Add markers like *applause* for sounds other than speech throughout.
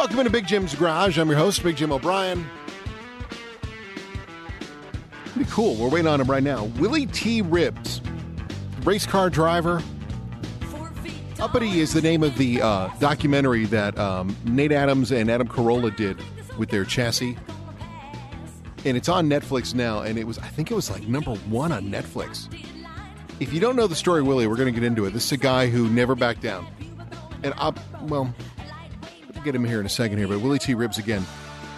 Welcome into Big Jim's Garage. I'm your host, Big Jim O'Brien. Pretty cool. We're waiting on him right now. Willie T. Ribbs, race car driver. Uppity is the name of the uh, documentary that um, Nate Adams and Adam Carolla did with their chassis. And it's on Netflix now, and it was, I think it was like number one on Netflix. If you don't know the story, Willie, we're going to get into it. This is a guy who never backed down. And I, well, we'll get him here in a second here, but Willie T. Ribbs again.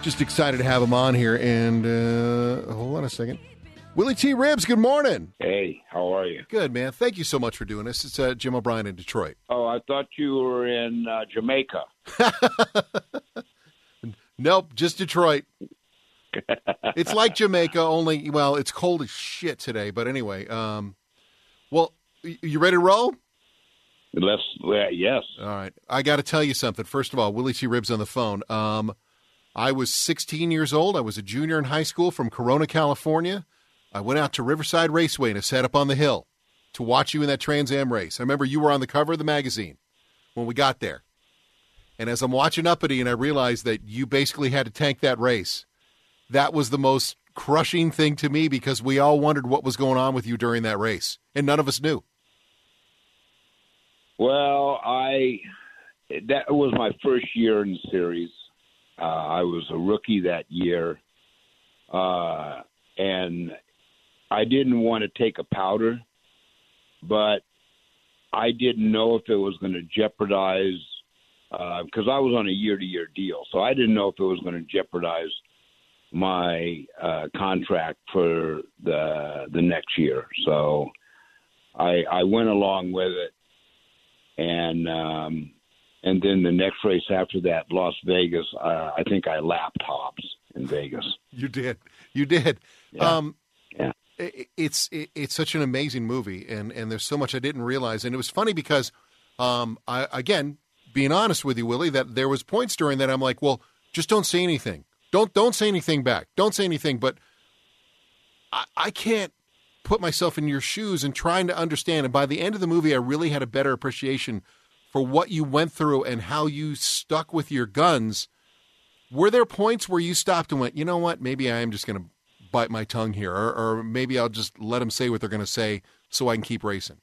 Just excited to have him on here. And uh, hold on a second. Willie T. Ribbs, good morning. Hey, how are you? Good, man. Thank you so much for doing this. It's uh, Jim O'Brien in Detroit. Oh, I thought you were in uh, Jamaica. *laughs* nope, just Detroit. *laughs* it's like Jamaica, only, well, it's cold as shit today. But anyway, um, well, you ready to roll? Let's, uh, yes. All right. I got to tell you something. First of all, Willie T. Ribbs on the phone. Um, I was 16 years old. I was a junior in high school from Corona, California. I went out to Riverside Raceway and I sat up on the hill to watch you in that Trans Am race. I remember you were on the cover of the magazine when we got there. And as I'm watching Uppity and I realized that you basically had to tank that race, that was the most crushing thing to me because we all wondered what was going on with you during that race, and none of us knew. Well, I that was my first year in the series. Uh, I was a rookie that year, uh, and I didn't want to take a powder, but I didn't know if it was going to jeopardize because uh, I was on a year-to-year deal, so I didn't know if it was going to jeopardize my uh, contract for the the next year. So I I went along with it, and um, and then the next race after that, Las Vegas. Uh, I think I lapped Hobbs in Vegas. You did, you did. Yeah. Um, yeah it's it's such an amazing movie, and and there's so much I didn't realize, and it was funny because, um, I again being honest with you, Willie, that there was points during that I'm like, well, just don't say anything, don't don't say anything back, don't say anything, but I, I can't put myself in your shoes and trying to understand, and by the end of the movie, I really had a better appreciation for what you went through and how you stuck with your guns. Were there points where you stopped and went, you know what, maybe I am just going to bite my tongue here, or, or maybe I'll just let them say what they're going to say so I can keep racing.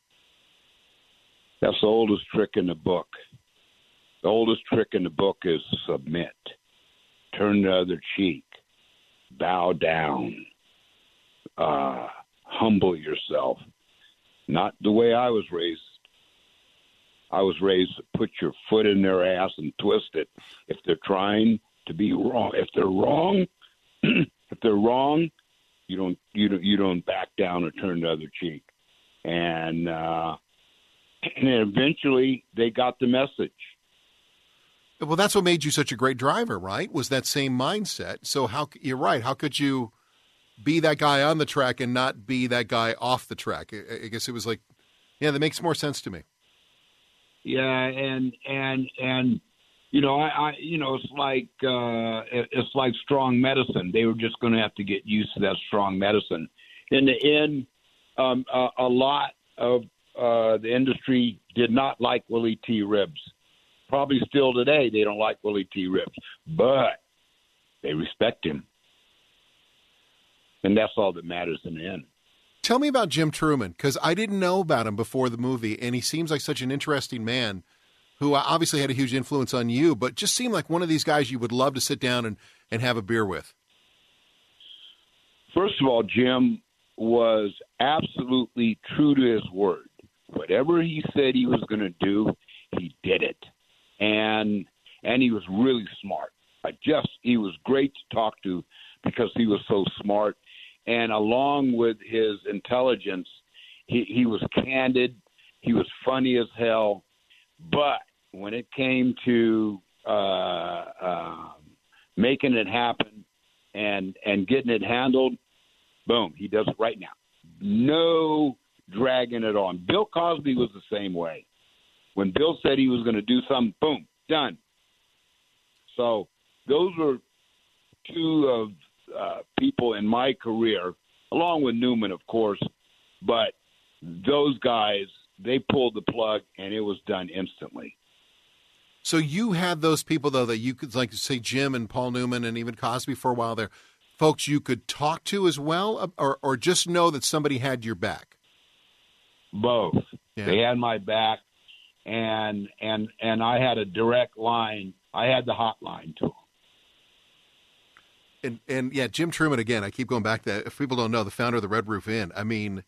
That's the oldest trick in the book. The oldest trick in the book is submit, turn the other cheek, bow down, uh, humble yourself. Not the way I was raised. I was raised to put your foot in their ass and twist it. If they're trying to be wrong, if they're wrong, *clears throat* if they're wrong, you don't you don't you don't back down or turn the other cheek. And uh, *clears throat* and eventually they got the message. Well, that's what made you such a great driver, right? Was that same mindset. So how you're right. How could you be that guy on the track and not be that guy off the track? I, guess it was like, yeah, that makes more sense to me. Yeah, and and and you know, I, I you know, it's like uh, it's like strong medicine. They were just going to have to get used to that strong medicine. In the end, um, a, a lot of uh, the industry did not like Willie T. Ribbs. Probably still today, they don't like Willie T. Ribbs, but they respect him, and that's all that matters in the end. Tell me about Jim Trueman because I didn't know about him before the movie, and he seems like such an interesting man who obviously had a huge influence on you, but just seemed like one of these guys you would love to sit down and, and have a beer with? First of all, Jim was absolutely true to his word. Whatever he said he was going to do, he did it. And and he was really smart. I just he was great to talk to because he was so smart and along with his intelligence, he, he was candid, he was funny as hell, but when it came to uh, uh, making it happen and and getting it handled, boom, he does it right now. No dragging it on. Bill Cosby was the same way. When Bill said he was going to do something, boom, done. So those were two of uh, people in my career, along with Newman, of course, but those guys they pulled the plug and it was done instantly. So you had those people though that you could like say Jim and Paul Newman and even Cosby for a while there, folks you could talk to as well, or or just know that somebody had your back. Both. Yeah. They had my back, and and and I had a direct line. I had the hotline to them. And and yeah, Jim Trueman again. I keep going back to that. If people don't know, the founder of the Red Roof Inn. I mean,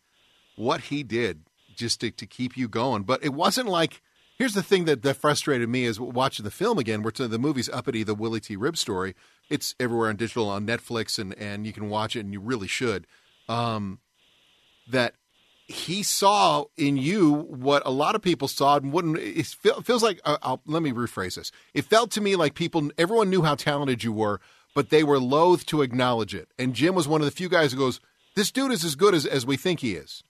what he did just to, to keep you going. But it wasn't like. Here's the thing that, that frustrated me is watching the film again. Where the movie's uppity, the Willie T. Ribbs story. It's everywhere on digital on Netflix, and and you can watch it, and you really should. Um, that he saw in you what a lot of people saw and wouldn't. It feels like. Uh, let me rephrase this. It felt to me like people, everyone knew how talented you were, but they were loath to acknowledge it. And Jim was one of the few guys who goes, "This dude is as good as as we think he is."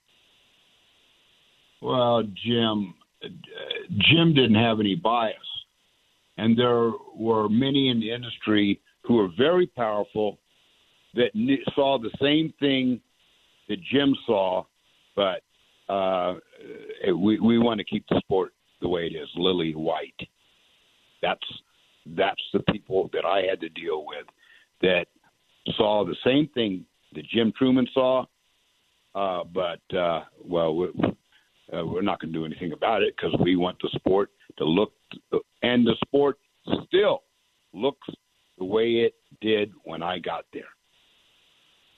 Well, Jim, uh, Jim didn't have any bias, and there were many in the industry who were very powerful that saw the same thing that Jim saw, but uh, we we want to keep the sport the way it is, lily white. That's that's the people that I had to deal with that saw the same thing that Jim Trueman saw, uh, but uh, well, we, uh, we're not going to do anything about it because we want the sport to look, and the sport still looks the way it did when I got there.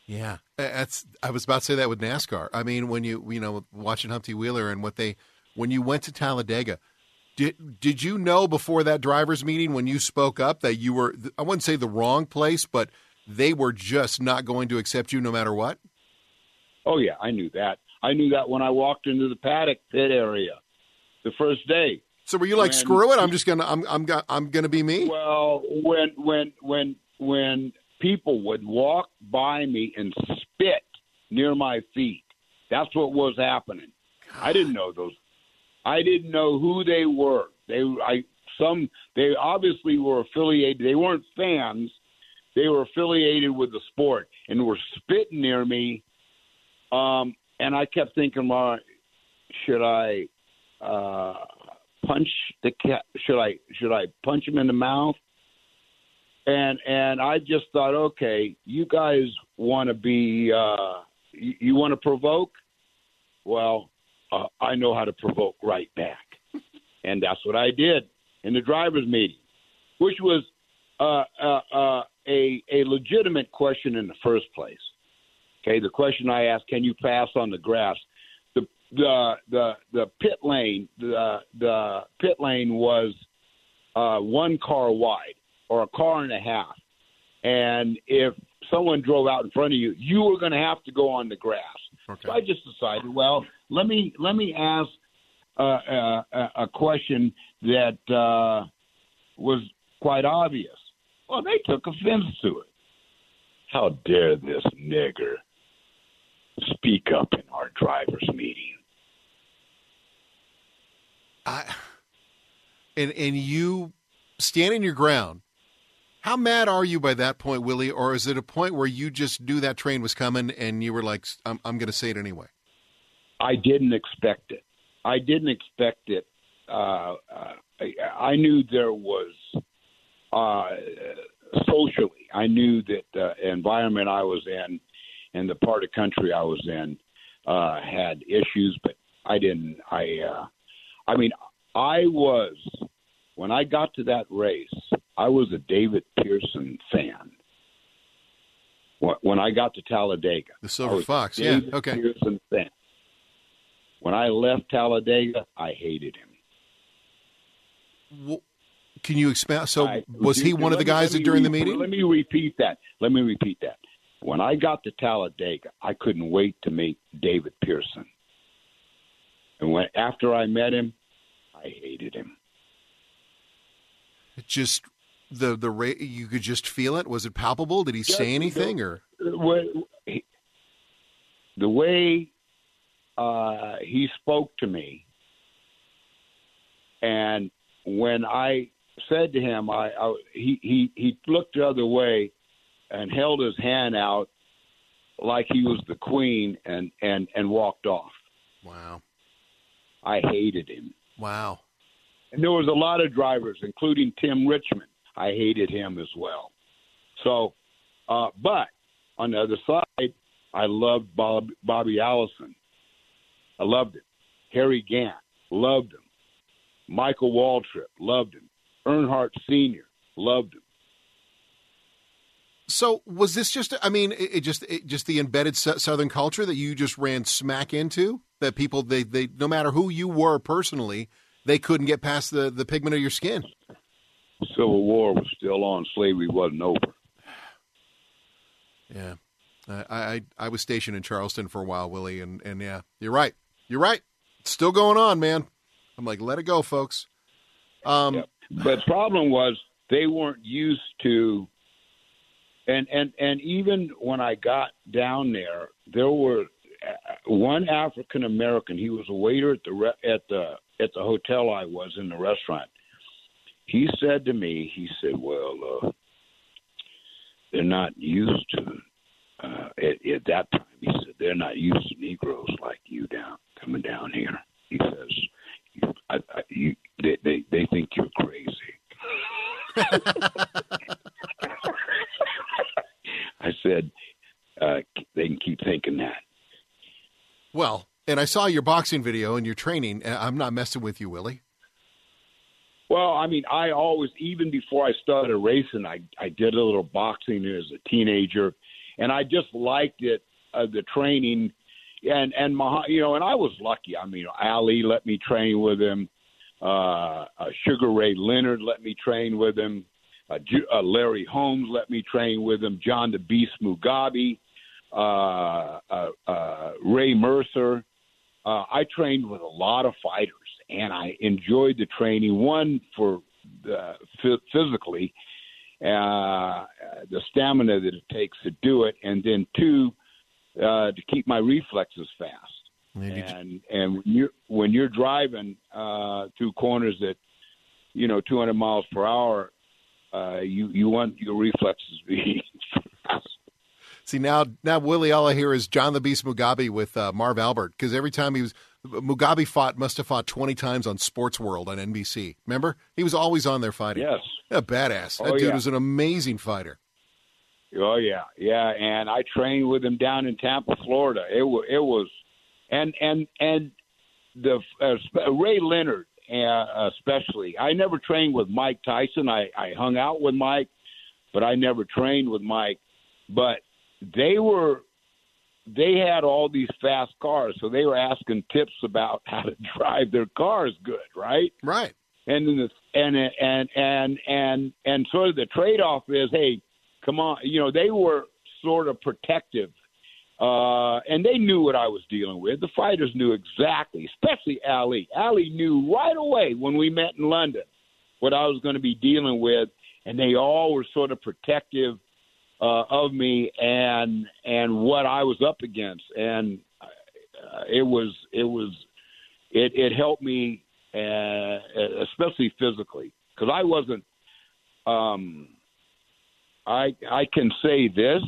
Yeah, that's. I was about to say that with NASCAR. I mean, when you you know watching Humpty Wheeler and what they when you went to Talladega, did did you know before that drivers meeting when you spoke up that you were I wouldn't say the wrong place, but they were just not going to accept you no matter what? Oh yeah, I knew that. I knew that when I walked into the paddock pit area the first day. So were you like, when, screw it? I'm just gonna I'm I'm I'm gonna be me. Well, when when when when people would walk by me and spit near my feet, that's what was happening. I didn't know those. I didn't know who they were. They I some they obviously were affiliated. They weren't fans. They were affiliated with the sport and were spitting near me. Um, and I kept thinking, well, should I uh, punch the cat? Should I should I punch him in the mouth? And and I just thought, okay, you guys want to be, uh, you, you want to provoke? Well, uh, I know how to provoke right back, *laughs* and that's what I did in the drivers' meeting, which was uh, uh, uh, a a legitimate question in the first place. Okay, the question I asked: Can you pass on the grass? The the the the pit lane the the pit lane was uh, one car wide or a car and a half, and if someone drove out in front of you, you were going to have to go on the grass. Okay. So I just decided, well, let me let me ask uh, uh, a question that uh, was quite obvious. Well, they took offense to it. How dare this nigger speak up in our drivers' meeting. I and and you standing your ground. How mad are you by that point, Willie? Or is it a point where you just knew that train was coming and you were like, "I'm, I'm going to say it anyway"? I didn't expect it. I didn't expect it. Uh, uh, I, I knew there was uh, socially. I knew that the environment I was in and the part of country I was in uh, had issues, but I didn't. I, uh, I mean, I was when I got to that race. I was a David Pearson fan. When I got to Talladega, the Silver Fox, David yeah, okay. Pearson fan. When I left Talladega, I hated him. Well, can you expand? So, I, was he one of the guys that during re- the meeting? Let me repeat that. Let me repeat that. When I got to Talladega, I couldn't wait to meet David Pearson. And when after I met him, I hated him. It just the the rate you could just feel it. Was it palpable? Did he say anything the, or the way uh, he spoke to me, and when I said to him, I, I he he he looked the other way and held his hand out like he was the queen and and and walked off. Wow. I hated him. Wow. and there was a lot of drivers, including Tim Richmond. I hated him as well. So, uh, but on the other side, I loved Bob, Bobby Allison. I loved him. Harry Gant, loved him. Michael Waltrip, loved him. Earnhardt Sr., loved him. So was this just? I mean, it, it just it, just the embedded Southern culture that you just ran smack into. That people they they no matter who you were personally, they couldn't get past the the pigment of your skin. Civil War was still on. Slavery wasn't over. Yeah, I I, I was stationed in Charleston for a while, Willie, and and yeah, you're right. You're right. It's still going on, man. I'm like, let it go, folks. Um, yep. But the problem was they weren't used to and and and even when I got down there, there were uh, one African American. He was a waiter at the re- at the at the hotel I was in the restaurant. He said to me, he said, "Well, uh, they're not used to uh, at, at that time." He said, "They're not used to Negroes like you down coming down here." He says, you, I, I, you, they, they they think you're crazy." I said, uh, they can keep thinking that. Well, and I saw your boxing video and your training. I'm not messing with you, Willie. Well, I mean, I always, even before I started racing, I I did a little boxing as a teenager, and I just liked it, uh, the training, and and my, you know, and I was lucky. I mean, Ali let me train with him. Uh, uh, Sugar Ray Leonard let me train with him. Uh, uh, Larry Holmes let me train with him. John the Beast Mugabi, uh, uh, uh, Ray Mercer. Uh, I trained with a lot of fighters, and I enjoyed the training. One for uh, f- physically, uh, the stamina that it takes to do it, and then two uh, to keep my reflexes fast. And and when you're when you're driving uh, through corners that you know 200 miles per hour, uh, you you want your reflexes to be *laughs* fast. See now, now Willie, all I hear is John the Beast Mugabi with uh, Marv Albert because every time he was Mugabi fought, must have fought twenty times on Sports World on NBC. Remember, he was always on there fighting. Yes, a badass. That oh, dude yeah. was an amazing fighter. Oh yeah, yeah, and I trained with him down in Tampa, Florida. It was it was, and and and the uh, Ray Leonard uh, especially. I never trained with Mike Tyson. I, I hung out with Mike, but I never trained with Mike. But they were they had all these fast cars, so they were asking tips about *laughs* how to drive their cars good, right? Right. And then the, and and and and and sort of the trade off is, hey, come on, you know, they were sort of protective uh, and they knew what I was dealing with. The fighters knew exactly, especially Ali. Ali knew right away when we met in London what I was going to be dealing with, and they all were sort of protective uh, of me and and what I was up against, and uh, it was it was it it helped me, uh, especially physically, because I wasn't. Um, I I can say this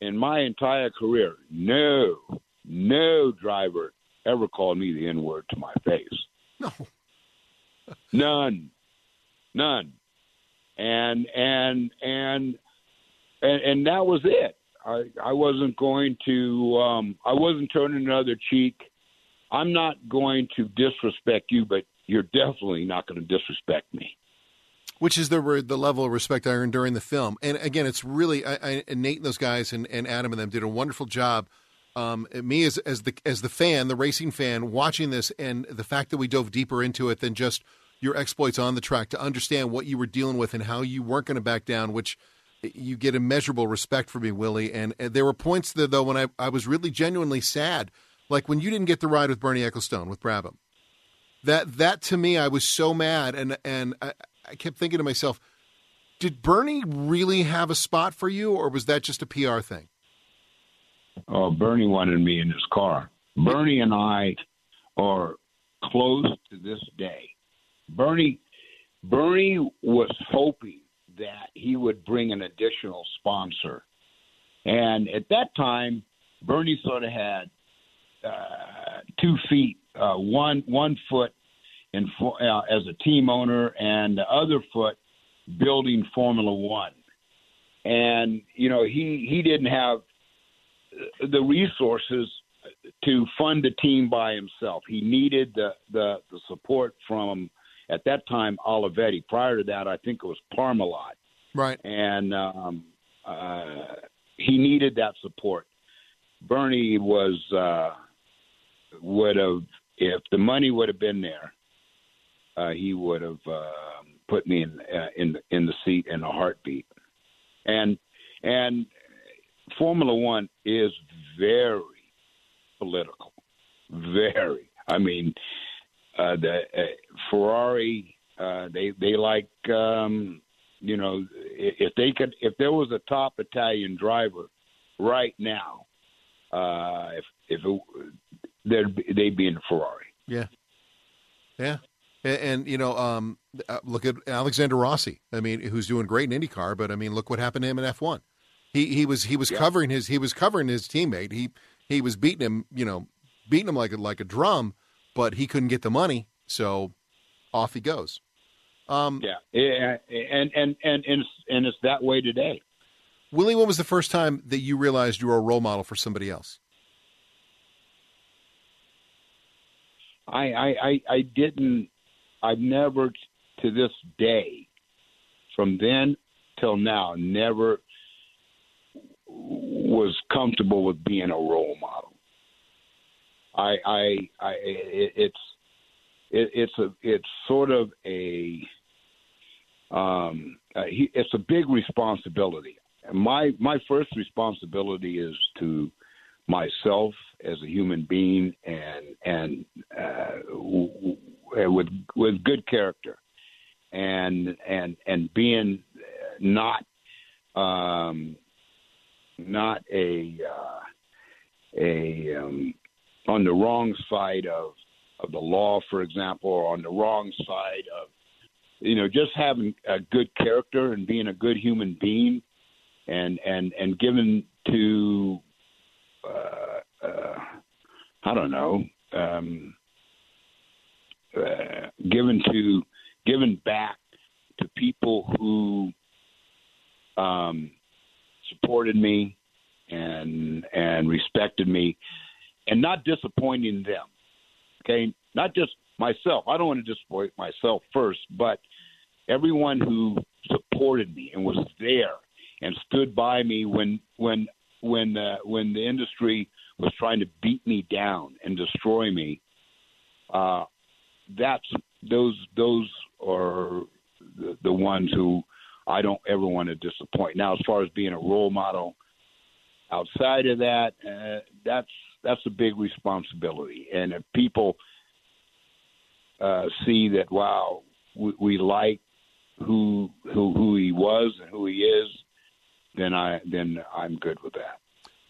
in my entire career, no, no driver ever called me the N word to my face. No. None. None. And and and and and that was it. I I wasn't going to um I wasn't turning another cheek. I'm not going to disrespect you, but you're definitely not going to disrespect me which is the the level of respect I earned during the film. And again, it's really I, I, Nate and those guys and, and Adam and them did a wonderful job. Um, me as as the as the fan, the racing fan, watching this, and the fact that we dove deeper into it than just your exploits on the track to understand what you were dealing with and how you weren't going to back down, which you get immeasurable respect for me, Willie. And, and there were points there though when I I was really genuinely sad, like when you didn't get the ride with Bernie Ecclestone with Brabham. That that to me, I was so mad, and and I kept thinking to myself, did Bernie really have a spot for you, or was that just a PR thing? Oh, Bernie wanted me in his car. Bernie and I are close to this day. Bernie, Bernie was hoping that he would bring an additional sponsor, and at that time, Bernie sort of had uh, two feet, uh, one one foot in uh, as a team owner, and the other foot building Formula One. And you know, he he didn't have the resources to fund the team by himself. He needed the the, the support from at that time Olivetti. Prior to that, I think it was Parmalat. Right. And um, uh, he needed that support. Bernie was uh, would have if the money would have been there, uh, he would have uh, put me in uh, in in the seat in a heartbeat. And and Formula One is very political, very. I mean, uh, the uh, Ferrari uh, they they like um, you know if they could if there was a top Italian driver right now, uh, if if it, they'd they'd be in a Ferrari. Yeah, yeah, and, and you know, um, uh, look at Alexander Rossi. I mean, who's doing great in IndyCar, but I mean, look what happened to him in F one. He he was he was yeah. covering his he was covering his teammate. He he was beating him, you know, beating him like a, like a drum, but he couldn't get the money, so off he goes. Um, yeah, and and and and it's, and it's that way today. Willie, when was the first time that you realized you were a role model for somebody else? I I I, I didn't. I've never to this day, from then till now, never was comfortable with being a role model. I I I it, it's it, it's a it's sort of a um, uh, he, it's a big responsibility. My my first responsibility is to myself as a human being and and uh, with with good character and and and being not um, not a uh, a um, on the wrong side of of the law, for example, or on the wrong side of you know just having a good character and being a good human being and and and given to uh, uh, I don't know um, uh, given to given back to people who um, supported me and and respected me and not disappointing them. Okay, not just myself. I don't want to disappoint myself first, but everyone who supported me and was there and stood by me when when when uh, when the industry was trying to beat me down and destroy me. Uh, that's those those are the, the ones who I don't ever want to disappoint. Now, as far as being a role model, outside of that, uh, that's that's a big responsibility. And if people uh, see that, wow, we, we like who who who he was and who he is, then I then I'm good with that.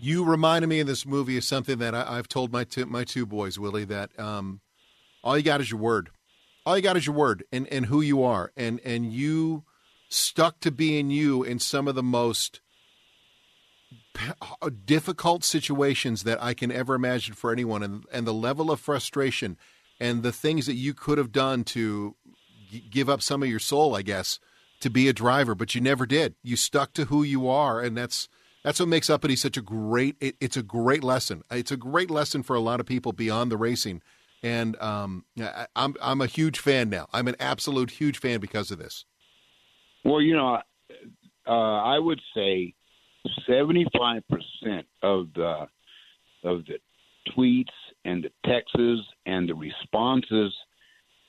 You reminded me in this movie of something that I, have told my two, my two boys, Willie, that um, all you got is your word. All you got is your word and, and who you are, and and you stuck to being you in some of the most uh, difficult situations that I can ever imagine for anyone, and and the level of frustration and the things that you could have done to give up some of your soul, I guess, to be a driver, but you never did. You stuck to who you are, and that's that's what makes Uppity such a great. It, it's a great lesson. It's a great lesson for a lot of people beyond the racing, and um, I'm I'm a huge fan now. I'm an absolute huge fan because of this. Well, you know, uh, I would say 75% of the of the tweets and the texts and the responses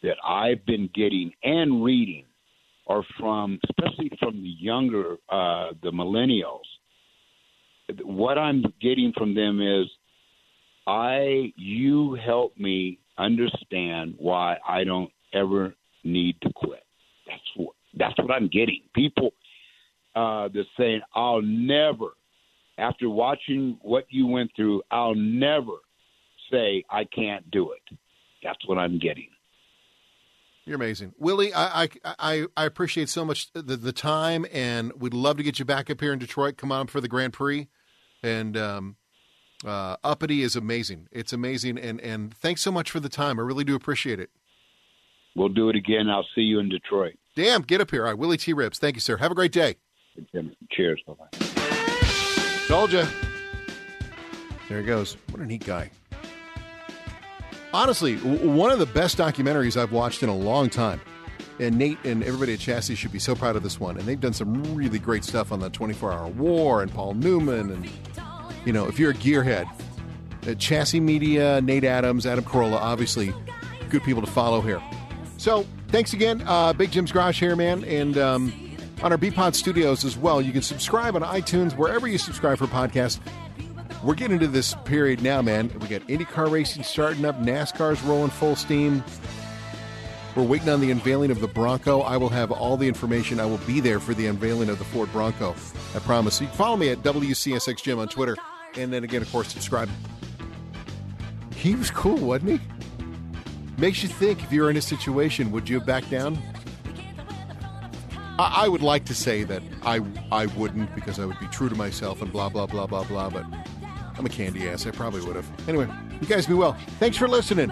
that I've been getting and reading are from, especially from the younger, uh, the millennials. What I'm getting from them is, I, you help me understand why I don't ever need to quit. That's what that's what I'm getting. People uh, that's saying, I'll never, after watching what you went through, I'll never say I can't do it. That's what I'm getting. You're amazing, Willie. I I I appreciate so much the the time, and we'd love to get you back up here in Detroit. Come on for the Grand Prix, and um, uh, Uppity is amazing. It's amazing, and and thanks so much for the time. I really do appreciate it. We'll do it again. I'll see you in Detroit. Damn, get up here. All right, Willie T. Ribbs. Thank you, sir. Have a great day. Cheers. Bye bye. Told you. There he goes. What a neat guy. Honestly, w- one of the best documentaries I've watched in a long time. And Nate and everybody at Chassis should be so proud of this one. And they've done some really great stuff on the 24 Hour War and Paul Newman. And, you know, if you're a gearhead, uh, Chassis Media, Nate Adams, Adam Carolla, obviously good people to follow here. So thanks again, uh, Big Jim's Garage here, man. And um, on our Bpod Studios as well. You can subscribe on iTunes, wherever you subscribe for podcasts. We're getting into this period now, man. We got IndyCar racing starting up, NASCAR's rolling full steam. We're waiting on the unveiling of the Bronco. I will have all the information. I will be there for the unveiling of the Ford Bronco. I promise. You follow me at WCSX Jim on Twitter. And then again, of course, subscribe. He was cool, wasn't he? Makes you think if you were in a situation, would you have backed down? I, I would like to say that I I wouldn't because I would be true to myself and blah blah blah blah blah. But I'm a candy ass. I probably would have. Anyway, you guys be well. Thanks for listening.